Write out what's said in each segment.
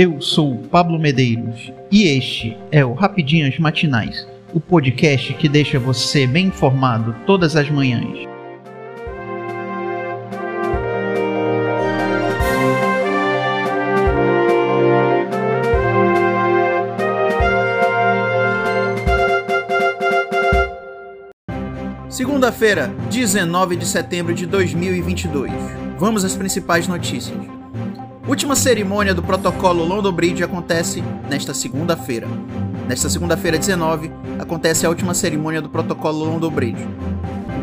Eu sou Pablo Medeiros e este é o Rapidinhas Matinais, o podcast que deixa você bem informado todas as manhãs. Segunda-feira, 19 de setembro de 2022. Vamos às principais notícias. Última cerimônia do protocolo London Bridge acontece nesta segunda-feira. Nesta segunda-feira, 19, acontece a última cerimônia do protocolo London Bridge.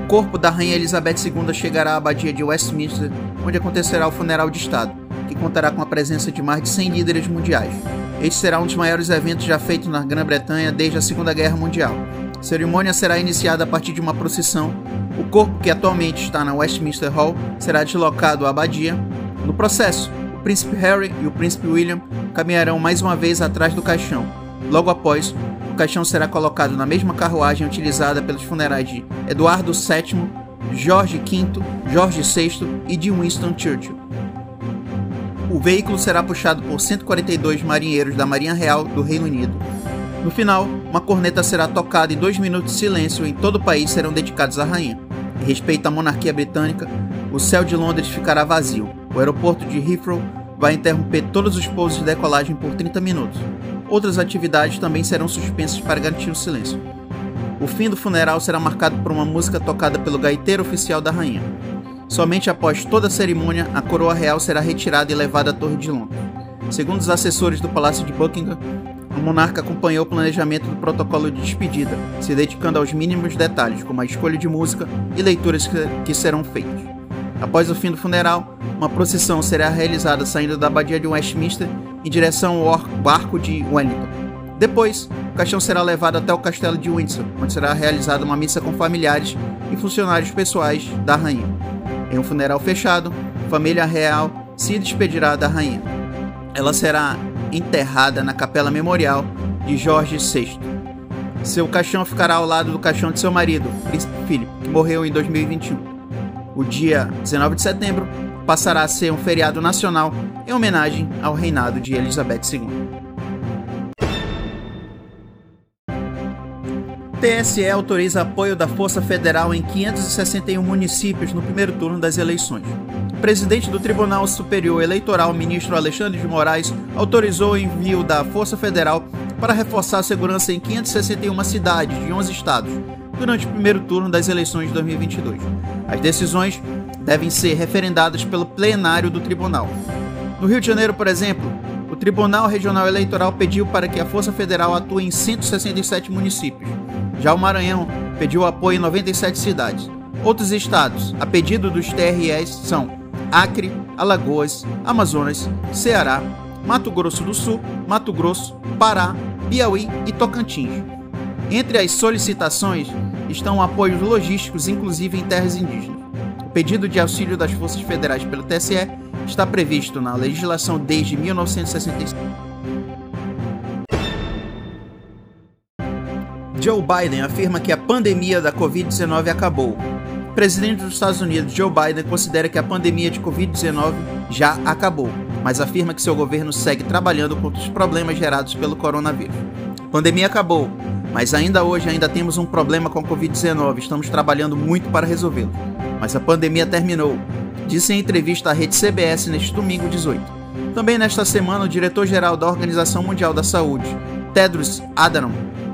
O corpo da Rainha Elizabeth II chegará à abadia de Westminster, onde acontecerá o funeral de Estado, que contará com a presença de mais de 100 líderes mundiais. Este será um dos maiores eventos já feitos na Grã-Bretanha desde a Segunda Guerra Mundial a cerimônia será iniciada a partir de uma procissão. O corpo, que atualmente está na Westminster Hall, será deslocado à abadia. No processo, príncipe Harry e o príncipe William caminharão mais uma vez atrás do caixão. Logo após, o caixão será colocado na mesma carruagem utilizada pelos funerais de Eduardo VII, George V, George VI e de Winston Churchill. O veículo será puxado por 142 marinheiros da Marinha Real do Reino Unido. No final, uma corneta será tocada e dois minutos de silêncio em todo o país serão dedicados à rainha. Em respeito à monarquia britânica, o céu de Londres ficará vazio. O aeroporto de Heathrow vai interromper todos os pousos de decolagem por 30 minutos. Outras atividades também serão suspensas para garantir o silêncio. O fim do funeral será marcado por uma música tocada pelo gaiteiro oficial da rainha. Somente após toda a cerimônia, a coroa real será retirada e levada à Torre de Londres. Segundo os assessores do Palácio de Buckingham, o monarca acompanhou o planejamento do protocolo de despedida, se dedicando aos mínimos detalhes, como a escolha de música e leituras que serão feitas. Após o fim do funeral, uma procissão será realizada saindo da abadia de Westminster em direção ao barco de Wellington. Depois, o caixão será levado até o castelo de Windsor, onde será realizada uma missa com familiares e funcionários pessoais da rainha. Em um funeral fechado, a família real se despedirá da rainha. Ela será enterrada na capela memorial de Jorge VI. Seu caixão ficará ao lado do caixão de seu marido, Príncipe Philip, que morreu em 2021. O dia 19 de setembro passará a ser um feriado nacional em homenagem ao reinado de Elizabeth II. TSE autoriza apoio da Força Federal em 561 municípios no primeiro turno das eleições presidente do Tribunal Superior Eleitoral, ministro Alexandre de Moraes, autorizou o envio da Força Federal para reforçar a segurança em 561 cidades de 11 estados durante o primeiro turno das eleições de 2022. As decisões devem ser referendadas pelo plenário do tribunal. No Rio de Janeiro, por exemplo, o Tribunal Regional Eleitoral pediu para que a Força Federal atue em 167 municípios. Já o Maranhão pediu apoio em 97 cidades. Outros estados, a pedido dos TREs, são Acre, Alagoas, Amazonas, Ceará, Mato Grosso do Sul, Mato Grosso, Pará, Piauí e Tocantins. Entre as solicitações estão apoios logísticos, inclusive em terras indígenas. Pedido de auxílio das forças federais pelo TSE está previsto na legislação desde 1965. Joe Biden afirma que a pandemia da Covid-19 acabou o presidente dos Estados Unidos, Joe Biden, considera que a pandemia de Covid-19 já acabou, mas afirma que seu governo segue trabalhando contra os problemas gerados pelo coronavírus. A pandemia acabou, mas ainda hoje ainda temos um problema com a Covid-19. Estamos trabalhando muito para resolvê-lo. Mas a pandemia terminou, disse em entrevista à rede CBS neste domingo 18. Também nesta semana, o diretor-geral da Organização Mundial da Saúde, Tedros Adhanom,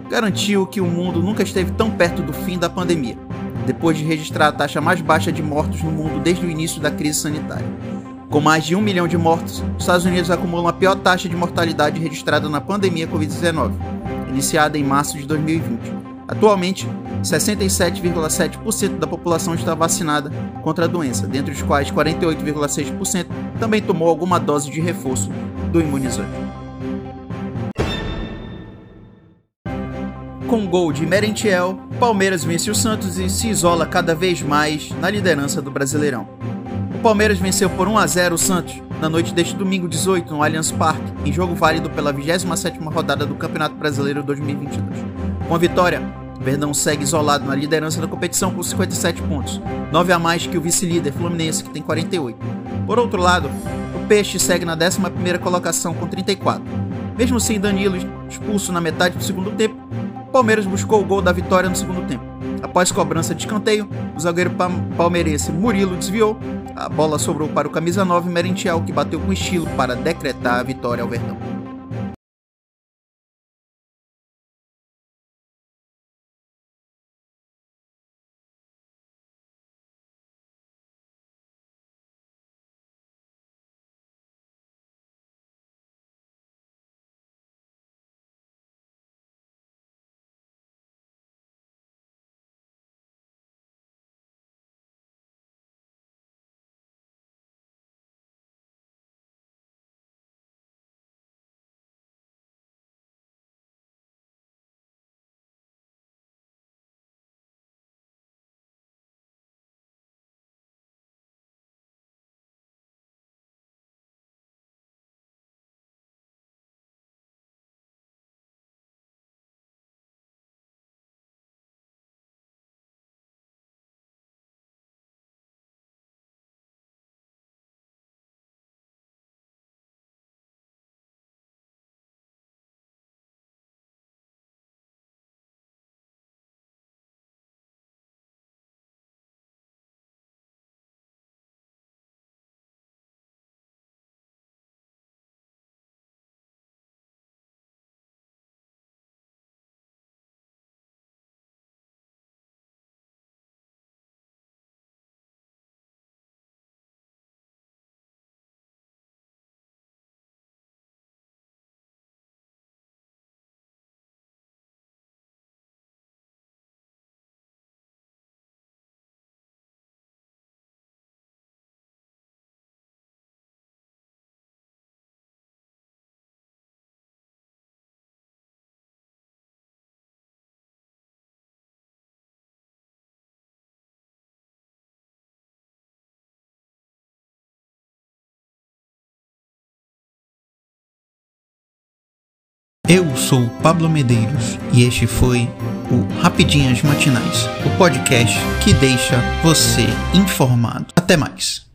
garantiu que o mundo nunca esteve tão perto do fim da pandemia depois de registrar a taxa mais baixa de mortos no mundo desde o início da crise sanitária. Com mais de um milhão de mortos, os Estados Unidos acumulam a pior taxa de mortalidade registrada na pandemia Covid-19, iniciada em março de 2020. Atualmente, 67,7% da população está vacinada contra a doença, dentre os quais 48,6% também tomou alguma dose de reforço do imunizante. Com gol de Merentiel, Palmeiras vence o Santos e se isola cada vez mais na liderança do Brasileirão. O Palmeiras venceu por 1 a 0 o Santos na noite deste domingo 18 no Allianz Parque, em jogo válido pela 27ª rodada do Campeonato Brasileiro 2022. Com a vitória, Verdão segue isolado na liderança da competição com 57 pontos, 9 a mais que o vice-líder Fluminense que tem 48. Por outro lado, Peixe segue na 11ª colocação com 34. Mesmo sem Danilo expulso na metade do segundo tempo, Palmeiras buscou o gol da vitória no segundo tempo. Após cobrança de escanteio, o zagueiro palmeirense Murilo desviou, a bola sobrou para o camisa 9 Merentiel, que bateu com estilo para decretar a vitória ao Verdão. Eu sou Pablo Medeiros e este foi o Rapidinhas Matinais, o podcast que deixa você informado. Até mais.